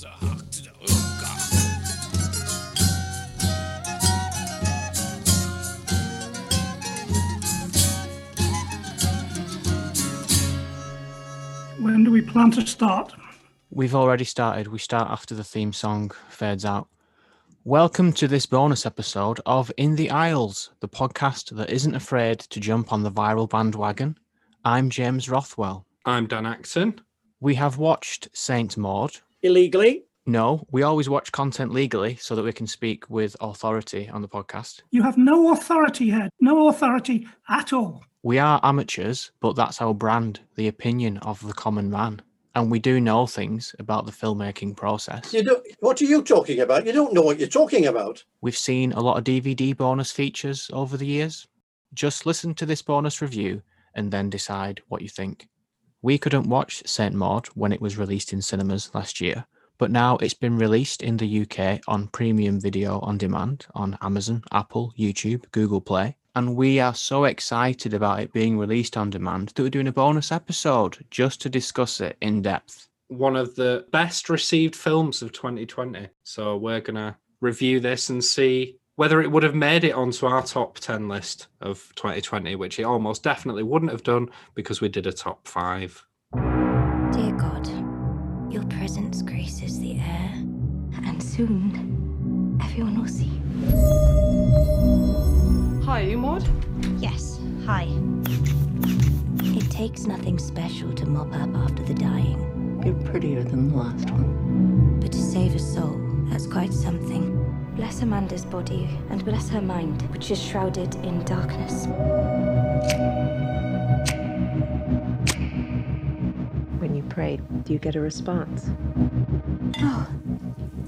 When do we plan to start? We've already started. We start after the theme song fades out. Welcome to this bonus episode of In the Isles, the podcast that isn't afraid to jump on the viral bandwagon. I'm James Rothwell. I'm Dan Axon. We have watched Saint Maud. Illegally. No, we always watch content legally so that we can speak with authority on the podcast. You have no authority here, no authority at all. We are amateurs, but that's our brand, the opinion of the common man. And we do know things about the filmmaking process. You don't, what are you talking about? You don't know what you're talking about. We've seen a lot of DVD bonus features over the years. Just listen to this bonus review and then decide what you think. We couldn't watch Saint Maud when it was released in cinemas last year, but now it's been released in the UK on premium video on demand on Amazon, Apple, YouTube, Google Play. And we are so excited about it being released on demand that we're doing a bonus episode just to discuss it in depth. One of the best received films of 2020. So we're going to review this and see whether it would have made it onto our top 10 list of 2020, which it almost definitely wouldn't have done because we did a top five. Dear God, your presence graces the air, and soon everyone will see. Hi, you Maud? Yes, hi. It takes nothing special to mop up after the dying, You're prettier than the last one. but to save a soul, that's quite something. Bless Amanda's body and bless her mind, which is shrouded in darkness. When you pray, do you get a response? Oh,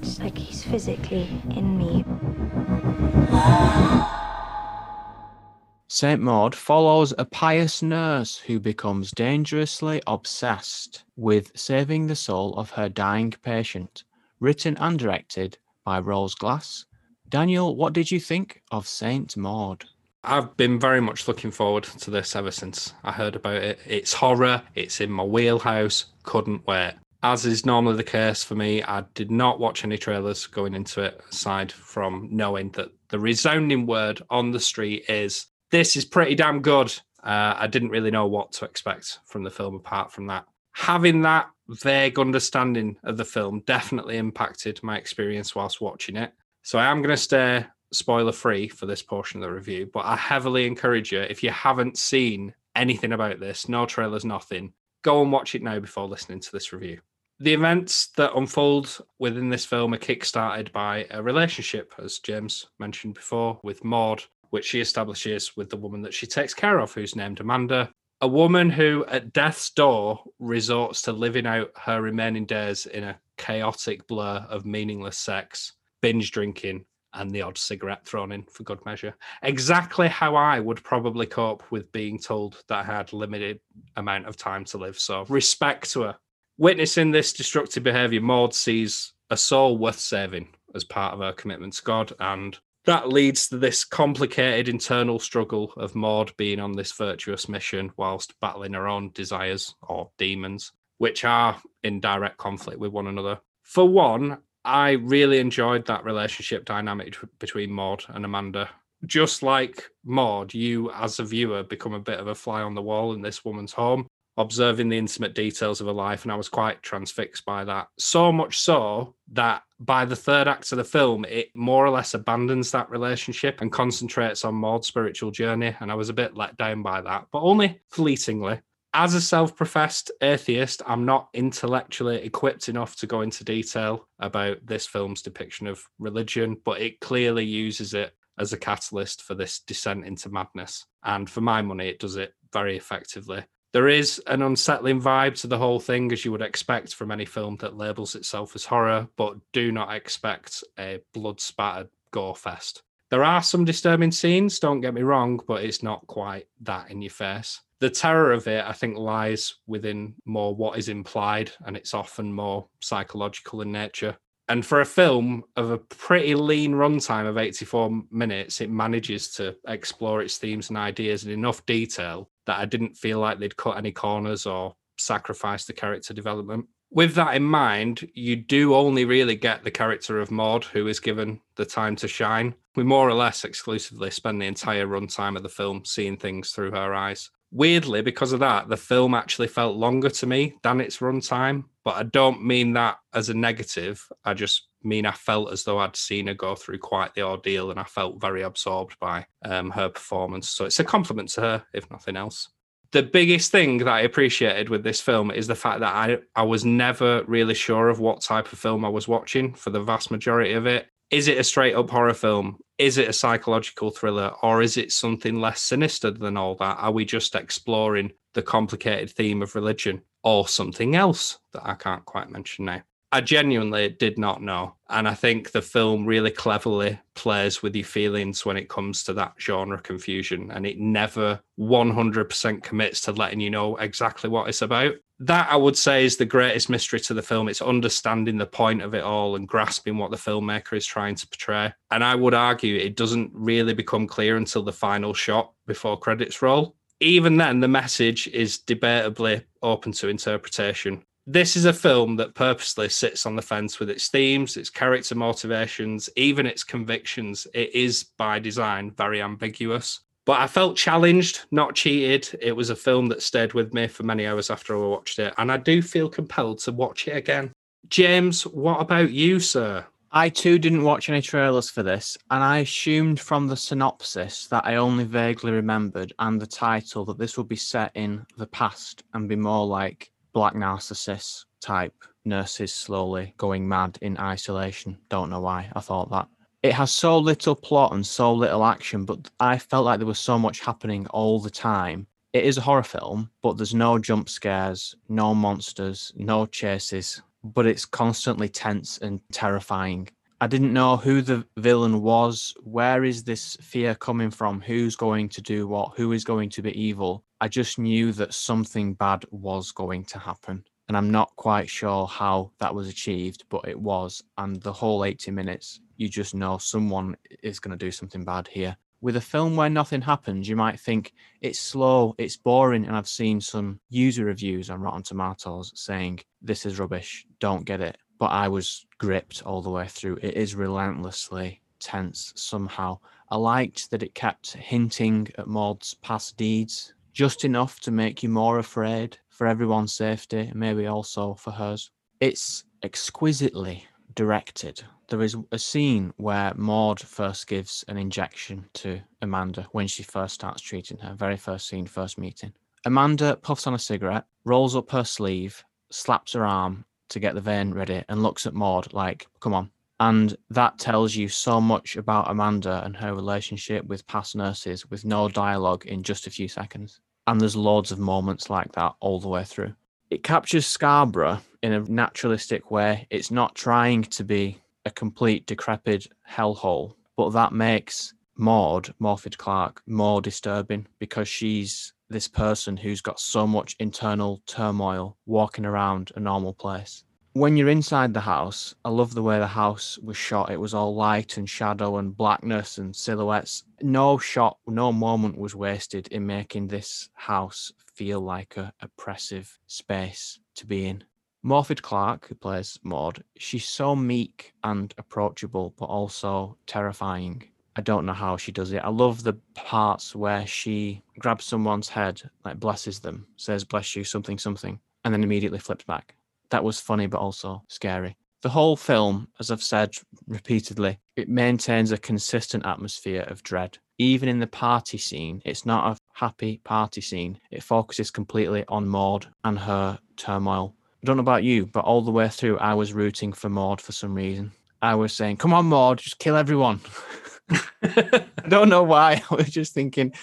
it's like he's physically in me. Saint Maud follows a pious nurse who becomes dangerously obsessed with saving the soul of her dying patient. Written and directed by Rose Glass. Daniel, what did you think of Saint Maud? I've been very much looking forward to this ever since I heard about it. It's horror, it's in my wheelhouse, couldn't wait. As is normally the case for me, I did not watch any trailers going into it, aside from knowing that the resounding word on the street is this is pretty damn good. Uh, I didn't really know what to expect from the film apart from that. Having that vague understanding of the film definitely impacted my experience whilst watching it. So I am going to stay spoiler free for this portion of the review, but I heavily encourage you if you haven't seen anything about this, no trailers, nothing, go and watch it now before listening to this review. The events that unfold within this film are kickstarted by a relationship, as James mentioned before, with Maud, which she establishes with the woman that she takes care of, who's named Amanda. A woman who, at death's door, resorts to living out her remaining days in a chaotic blur of meaningless sex, binge drinking, and the odd cigarette thrown in for good measure. Exactly how I would probably cope with being told that I had limited amount of time to live. So respect to her. Witnessing this destructive behavior, Maud sees a soul worth saving as part of her commitment to God, and that leads to this complicated internal struggle of Maud being on this virtuous mission whilst battling her own desires or demons, which are in direct conflict with one another. For one, I really enjoyed that relationship dynamic between Maud and Amanda. Just like Maud, you as a viewer become a bit of a fly on the wall in this woman's home, observing the intimate details of her life, and I was quite transfixed by that. So much so that by the third act of the film, it more or less abandons that relationship and concentrates on Maud's spiritual journey. And I was a bit let down by that, but only fleetingly. As a self professed atheist, I'm not intellectually equipped enough to go into detail about this film's depiction of religion, but it clearly uses it as a catalyst for this descent into madness. And for my money, it does it very effectively. There is an unsettling vibe to the whole thing, as you would expect from any film that labels itself as horror, but do not expect a blood spattered gore fest. There are some disturbing scenes, don't get me wrong, but it's not quite that in your face. The terror of it, I think, lies within more what is implied, and it's often more psychological in nature. And for a film of a pretty lean runtime of 84 minutes, it manages to explore its themes and ideas in enough detail that I didn't feel like they'd cut any corners or sacrifice the character development. With that in mind, you do only really get the character of Maud, who is given the time to shine. We more or less exclusively spend the entire runtime of the film seeing things through her eyes. Weirdly, because of that, the film actually felt longer to me than its runtime. But I don't mean that as a negative. I just mean I felt as though I'd seen her go through quite the ordeal and I felt very absorbed by um, her performance. So it's a compliment to her, if nothing else. The biggest thing that I appreciated with this film is the fact that I, I was never really sure of what type of film I was watching for the vast majority of it. Is it a straight up horror film? Is it a psychological thriller? Or is it something less sinister than all that? Are we just exploring the complicated theme of religion or something else that I can't quite mention now? I genuinely did not know. And I think the film really cleverly plays with your feelings when it comes to that genre confusion. And it never 100% commits to letting you know exactly what it's about. That I would say is the greatest mystery to the film. It's understanding the point of it all and grasping what the filmmaker is trying to portray. And I would argue it doesn't really become clear until the final shot before credits roll. Even then, the message is debatably open to interpretation this is a film that purposely sits on the fence with its themes, its character motivations, even its convictions. It is by design very ambiguous. But I felt challenged, not cheated. It was a film that stayed with me for many hours after I watched it, and I do feel compelled to watch it again. James, what about you, sir? I too didn't watch any trailers for this, and I assumed from the synopsis that I only vaguely remembered and the title that this would be set in the past and be more like Black Narcissus type nurses slowly going mad in isolation. Don't know why I thought that. It has so little plot and so little action, but I felt like there was so much happening all the time. It is a horror film, but there's no jump scares, no monsters, no chases, but it's constantly tense and terrifying. I didn't know who the villain was. Where is this fear coming from? Who's going to do what? Who is going to be evil? I just knew that something bad was going to happen. And I'm not quite sure how that was achieved, but it was. And the whole 80 minutes, you just know someone is going to do something bad here. With a film where nothing happens, you might think it's slow, it's boring. And I've seen some user reviews on Rotten Tomatoes saying, this is rubbish, don't get it. But I was gripped all the way through. It is relentlessly tense somehow. I liked that it kept hinting at Maud's past deeds just enough to make you more afraid for everyone's safety maybe also for hers. It's exquisitely directed. There is a scene where Maud first gives an injection to Amanda when she first starts treating her, very first scene, first meeting. Amanda puffs on a cigarette, rolls up her sleeve, slaps her arm to get the vein ready, and looks at Maud like, come on. And that tells you so much about Amanda and her relationship with past nurses with no dialogue in just a few seconds. And there's loads of moments like that all the way through. It captures Scarborough in a naturalistic way. It's not trying to be a complete decrepit hellhole, but that makes Maud, Morfydd Clark, more disturbing because she's this person who's got so much internal turmoil walking around a normal place when you're inside the house, I love the way the house was shot. It was all light and shadow and blackness and silhouettes. No shot, no moment was wasted in making this house feel like a oppressive space to be in. Morfydd Clark, who plays Maud, she's so meek and approachable, but also terrifying. I don't know how she does it. I love the parts where she grabs someone's head, like blesses them, says, bless you, something, something, and then immediately flips back that was funny but also scary. The whole film, as I've said repeatedly, it maintains a consistent atmosphere of dread. Even in the party scene, it's not a happy party scene. It focuses completely on Maud and her turmoil. I don't know about you, but all the way through, I was rooting for Maud for some reason. I was saying, "Come on, Maud, just kill everyone." I don't know why. I was just thinking,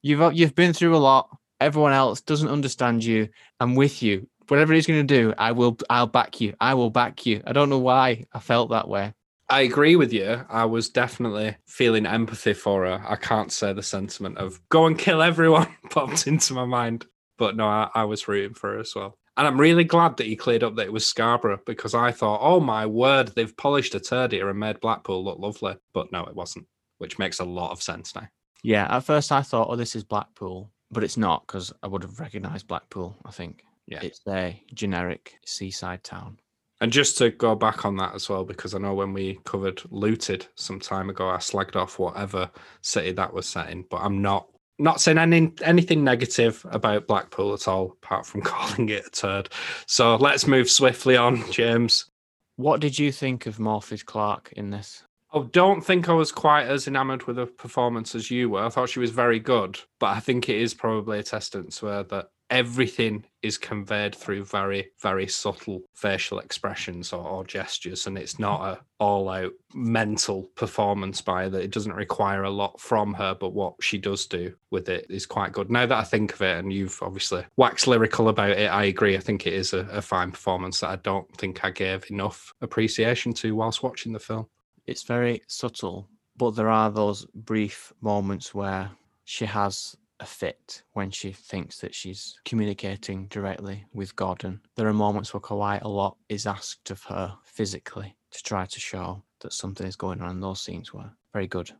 "You've you've been through a lot. Everyone else doesn't understand you. I'm with you whatever he's going to do, I will. I'll back you. I will back you. I don't know why I felt that way. I agree with you. I was definitely feeling empathy for her. I can't say the sentiment of go and kill everyone popped into my mind, but no, I, I was rooting for her as well. And I'm really glad that he cleared up that it was Scarborough because I thought, oh my word, they've polished a turd here and made Blackpool look lovely. But no, it wasn't, which makes a lot of sense now. Yeah, at first I thought, oh, this is Blackpool, but it's not because I would have recognised Blackpool, I think Yeah. It's a generic seaside town. And just to go back on that as well, because I know when we covered Looted some time ago, I slagged off whatever city that was set in, but I'm not not saying any, anything negative about Blackpool at all, apart from calling it a turd. So let's move swiftly on, James. What did you think of Morfydd Clark in this? I don't think I was quite as enamored with her performance as you were. I thought she was very good, but I think it is probably a testament to her that everything is conveyed through very, very subtle facial expressions or, or gestures, and it's not a all-out mental performance by. That it doesn't require a lot from her, but what she does do with it is quite good. Now that I think of it, and you've obviously waxed lyrical about it, I agree. I think it is a, a fine performance that I don't think I gave enough appreciation to whilst watching the film. It's very subtle, but there are those brief moments where she has a fit when she thinks that she's communicating directly with God. And there are moments where quite a lot is asked of her physically to try to show that something is going on. And those scenes were very good.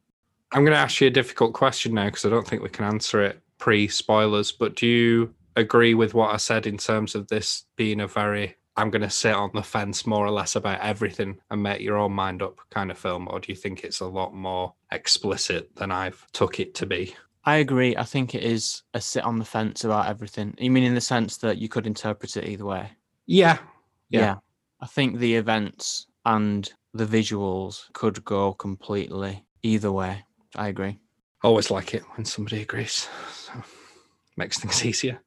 I'm going to ask you a difficult question now because I don't think we can answer it pre spoilers. But do you agree with what I said in terms of this being a very I'm going to sit on the fence more or less about everything and make your own mind up kind of film, or do you think it's a lot more explicit than I've took it to be? I agree. I think it is a sit on the fence about everything. You mean in the sense that you could interpret it either way? Yeah, Yeah. Yeah. I think the events and the visuals could go completely either way. I agree. always like it when somebody agrees. So makes things easier.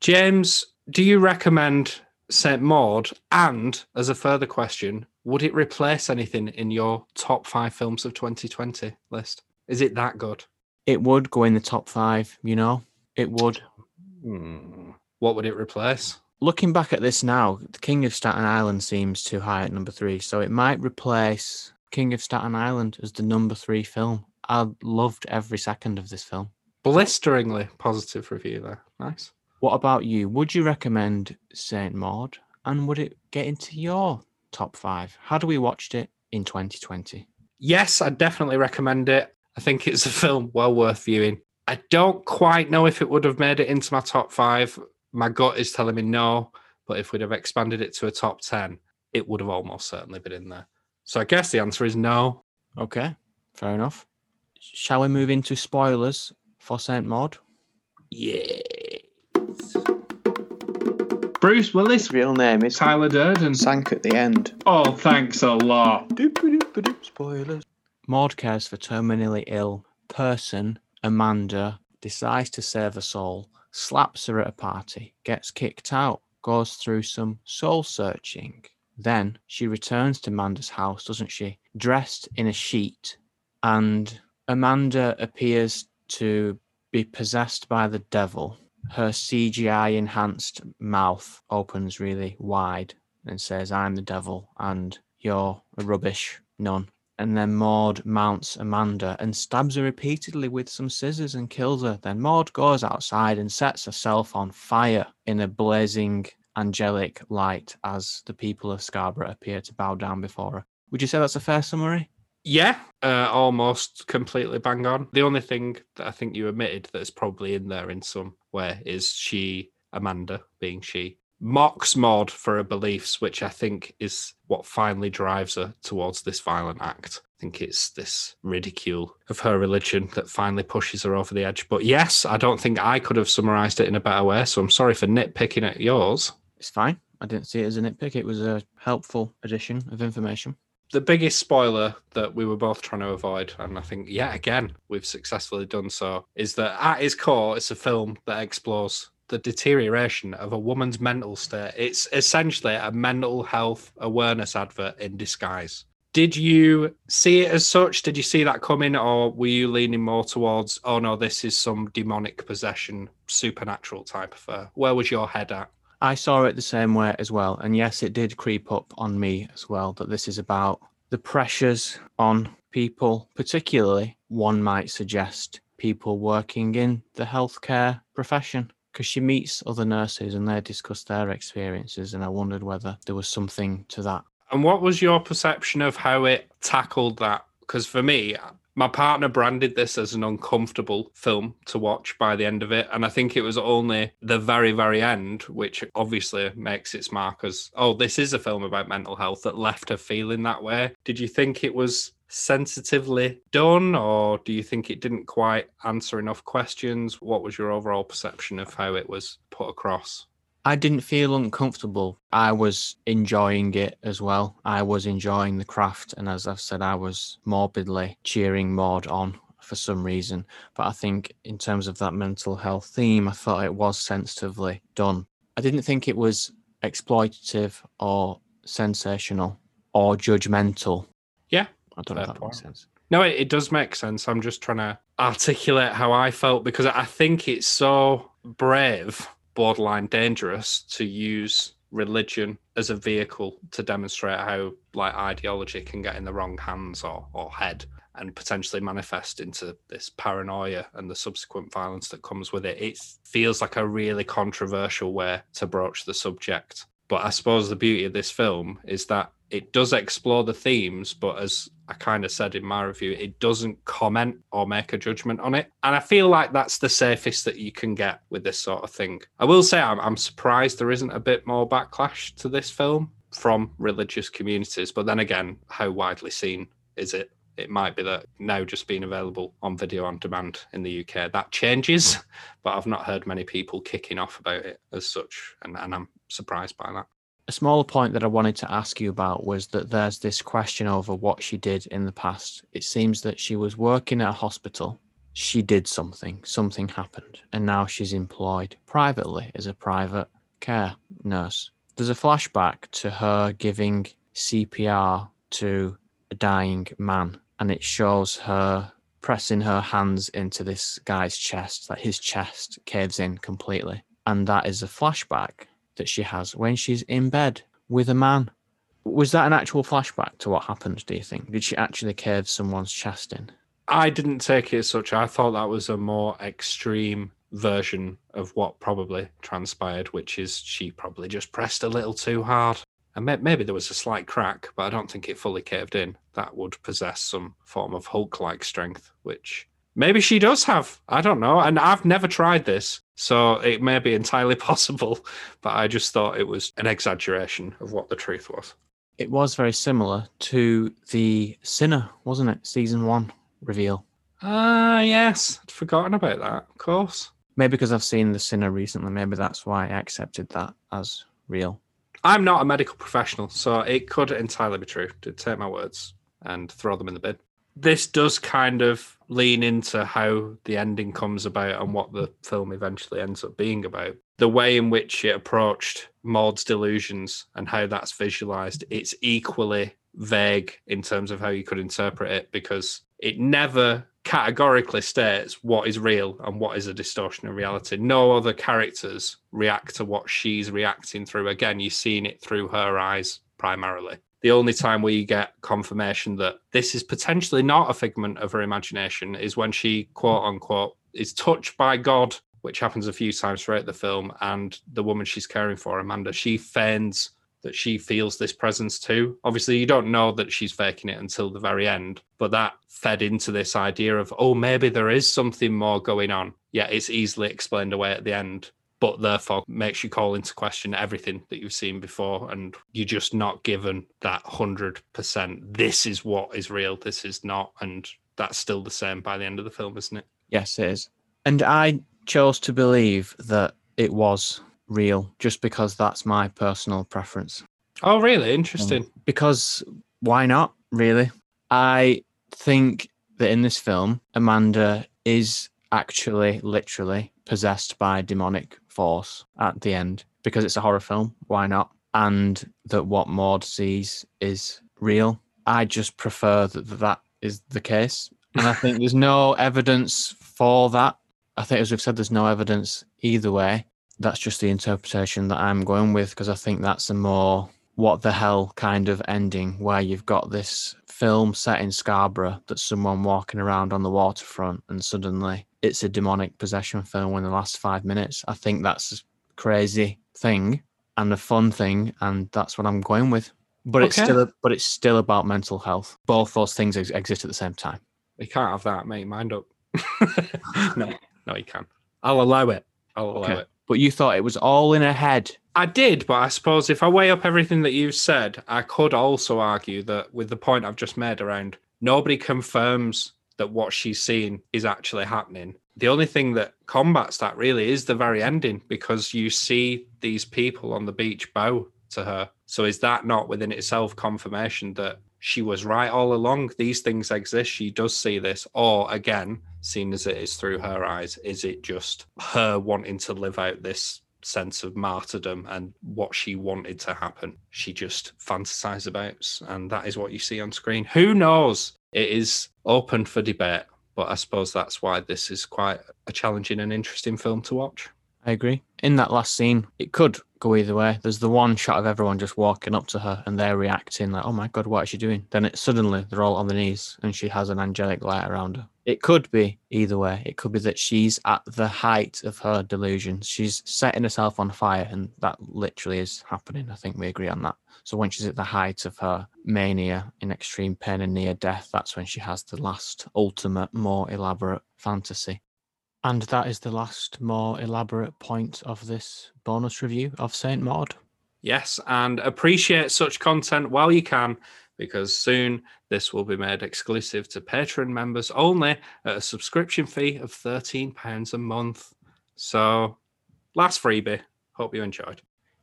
James, do you recommend St. Maud? And as a further question, would it replace anything in your top five films of 2020 list? Is it that good? It would go in the top five, you know? It would. Hmm. What would it replace? Looking back at this now, The King of Staten Island seems too high at number three. So it might replace King of Staten Island as the number three film. I loved every second of this film. Blisteringly positive review there. Nice. What about you? Would you recommend Saint Maud? And would it get into your top five? How do we watched it in 2020? Yes, I definitely recommend it. I think it's a film well worth viewing. I don't quite know if it would have made it into my top five. My gut is telling me no, but if we'd have expanded it to a top 10, it would have almost certainly been in there. So I guess the answer is no. Okay, fair enough. Shall we move into spoilers for Saint Maud? Yeah. Bruce Willis, Real name is Tyler Durden. sank at the end. Oh, thanks a lot. Spoilers. Maud cares for terminally ill person Amanda, decides to save her soul, slaps her at a party, gets kicked out, goes through some soul searching. Then she returns to Amanda's house, doesn't she? Dressed in a sheet, and Amanda appears to be possessed by the devil. Her CGI enhanced mouth opens really wide and says, I'm the devil and you're a rubbish nun. And then Maud mounts Amanda and stabs her repeatedly with some scissors and kills her. Then Maud goes outside and sets herself on fire in a blazing angelic light as the people of Scarborough appear to bow down before her. Would you say that's a fair summary? Yeah, uh, almost completely bang on. The only thing that I think you omitted that's probably in there in some way is she, Amanda, being she, mocks Maud for her beliefs, which I think is what finally drives her towards this violent act. I think it's this ridicule of her religion that finally pushes her over the edge. But yes, I don't think I could have summarized it in a better way. So I'm sorry for nitpicking at yours. It's fine. I didn't see it as a nitpick. It was a helpful addition of information. the biggest spoiler that we were both trying to avoid, and I think yet again we've successfully done so, is that at its core, it's a film that explores the deterioration of a woman's mental state. It's essentially a mental health awareness advert in disguise. Did you see it as such? Did you see that coming, or were you leaning more towards, oh no, this is some demonic possession, supernatural type affair? Uh, where was your head at? I saw it the same way as well. And yes, it did creep up on me as well that this is about the pressures on people, particularly, one might suggest, people working in the healthcare profession. Because she meets other nurses and they discuss their experiences. And I wondered whether there was something to that. And what was your perception of how it tackled that? Because for me, My partner branded this as an uncomfortable film to watch by the end of it. And I think it was only the very, very end, which obviously makes its mark as, oh, this is a film about mental health that left her feeling that way. Did you think it was sensitively done, or do you think it didn't quite answer enough questions? What was your overall perception of how it was put across? I didn't feel uncomfortable. I was enjoying it as well. I was enjoying the craft. And as I've said, I was morbidly cheering Maud on for some reason. But I think, in terms of that mental health theme, I thought it was sensitively done. I didn't think it was exploitative or sensational or judgmental. I don't know if that makes sense. No, it, it does make sense. I'm just trying to articulate how I felt because I think it's so brave, borderline dangerous to use religion as a vehicle to demonstrate how like ideology can get in the wrong hands or, or head and potentially manifest into this paranoia and the subsequent violence that comes with it. It feels like a really controversial way to broach the subject. But I suppose the beauty of this film is that it does explore the themes, but as I kind of said in my review, it doesn't comment or make a judgment on it. And I feel like that's the safest that you can get with this sort of thing. I will say I'm, I'm surprised there isn't a bit more backlash to this film from religious communities. But then again, how widely seen is it? It might be that now just being available on video on demand in the UK, that changes. But I've not heard many people kicking off about it as such. And, and I'm surprised by that. A smaller point that I wanted to ask you about was that there's this question over what she did in the past. It seems that she was working at a hospital. She did something, something happened, and now she's employed privately as a private care nurse. There's a flashback to her giving CPR to a dying man, and it shows her pressing her hands into this guy's chest, that his chest caves in completely. And that is a flashback that she has when she's in bed with a man. Was that an actual flashback to what happened, do you think? Did she actually cave someone's chest in? I didn't take it as such. I thought that was a more extreme version of what probably transpired, which is she probably just pressed a little too hard. And maybe there was a slight crack, but I don't think it fully caved in. That would possess some form of Hulk like strength, which maybe she does have. I don't know. And I've never tried this, so it may be entirely possible, but I just thought it was an exaggeration of what the truth was. It was very similar to the Sinner, wasn't it? Season one reveal. Ah, yes. I'd forgotten about that, of course. Maybe because I've seen the Sinner recently, maybe that's why I accepted that as real. I'm not a medical professional, so it could entirely be true. To take my words and throw them in the bin. This does kind of lean into how the ending comes about and what the film eventually ends up being about. The way in which it approached Maud's delusions and how that's visualized, it's equally vague in terms of how you could interpret it because it never categorically states what is real and what is a distortion of reality. No other characters react to what she's reacting through. Again, you're seeing it through her eyes primarily. The only time we get confirmation that this is potentially not a figment of her imagination is when she, quote unquote, is touched by God, which happens a few times throughout the film. And the woman she's caring for, Amanda, she feigns that she feels this presence too. Obviously, you don't know that she's faking it until the very end, but that fed into this idea of, oh, maybe there is something more going on. Yeah, it's easily explained away at the end, but therefore makes you call into question everything that you've seen before. And you're just not given that 100%. This is what is real, this is not. And that's still the same by the end of the film, isn't it? Yes, it is. And I chose to believe that it was real just because that's my personal preference. Oh, really? Interesting. Um, because why not, really? I think that in this film, Amanda is actually literally possessed by demonic force at the end because it's a horror film. Why not? And that what Maud sees is real. I just prefer that that is the case. And I think there's no evidence for that. I think, as we've said, there's no evidence either way. That's just the interpretation that I'm going with because I think that's a more what the hell kind of ending where you've got this film set in Scarborough that someone walking around on the waterfront and suddenly it's a demonic possession film in the last five minutes. I think that's a crazy thing and a fun thing, and that's what I'm going with. But it's Okay. still, but it's still about mental health. Both those things ex- exist at the same time. You can't have that, mate. Mind up. no, no, you can't. I'll allow it. I'll allow Okay. it. But you thought it was all in her head. I did, but I suppose if I weigh up everything that you've said, I could also argue that with the point I've just made around nobody confirms that what she's seeing is actually happening. The only thing that combats that really is the very ending because you see these people on the beach bow to her. So is that not within itself confirmation that she was right all along? These things exist. She does see this. Or again, seen as it is through her eyes, is it just her wanting to live out this sense of martyrdom and what she wanted to happen? She just fantasized about, and that is what you see on screen. Who knows? It is open for debate, but I suppose that's why this is quite a challenging and interesting film to watch. I agree. In that last scene, it could go either way. There's the one shot of everyone just walking up to her and they're reacting like, "Oh my god, what is she doing?" Then it suddenly they're all on their knees and she has an angelic light around her. It could be either way. It could be that she's at the height of her delusions. She's setting herself on fire, and that literally is happening. I think we agree on that. So when she's at the height of her mania in extreme pain and near death, that's when she has the last, ultimate, more elaborate fantasy. And that is the last, more elaborate point of this bonus review of Saint Maud. Yes, and appreciate such content while you can, because soon this will be made exclusive to Patreon members only at a subscription fee of £13 a month. So, last freebie. Hope you enjoyed.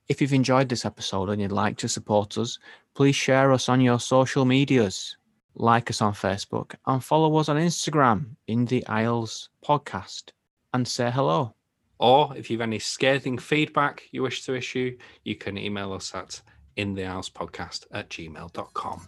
If you've enjoyed this episode and you'd like to support us, please share us on your social medias, like us on Facebook, and follow us on Instagram in the Isles podcast and say hello. Or if you've any scathing feedback you wish to issue, you can email us at inthehousePodcast at gmail.com.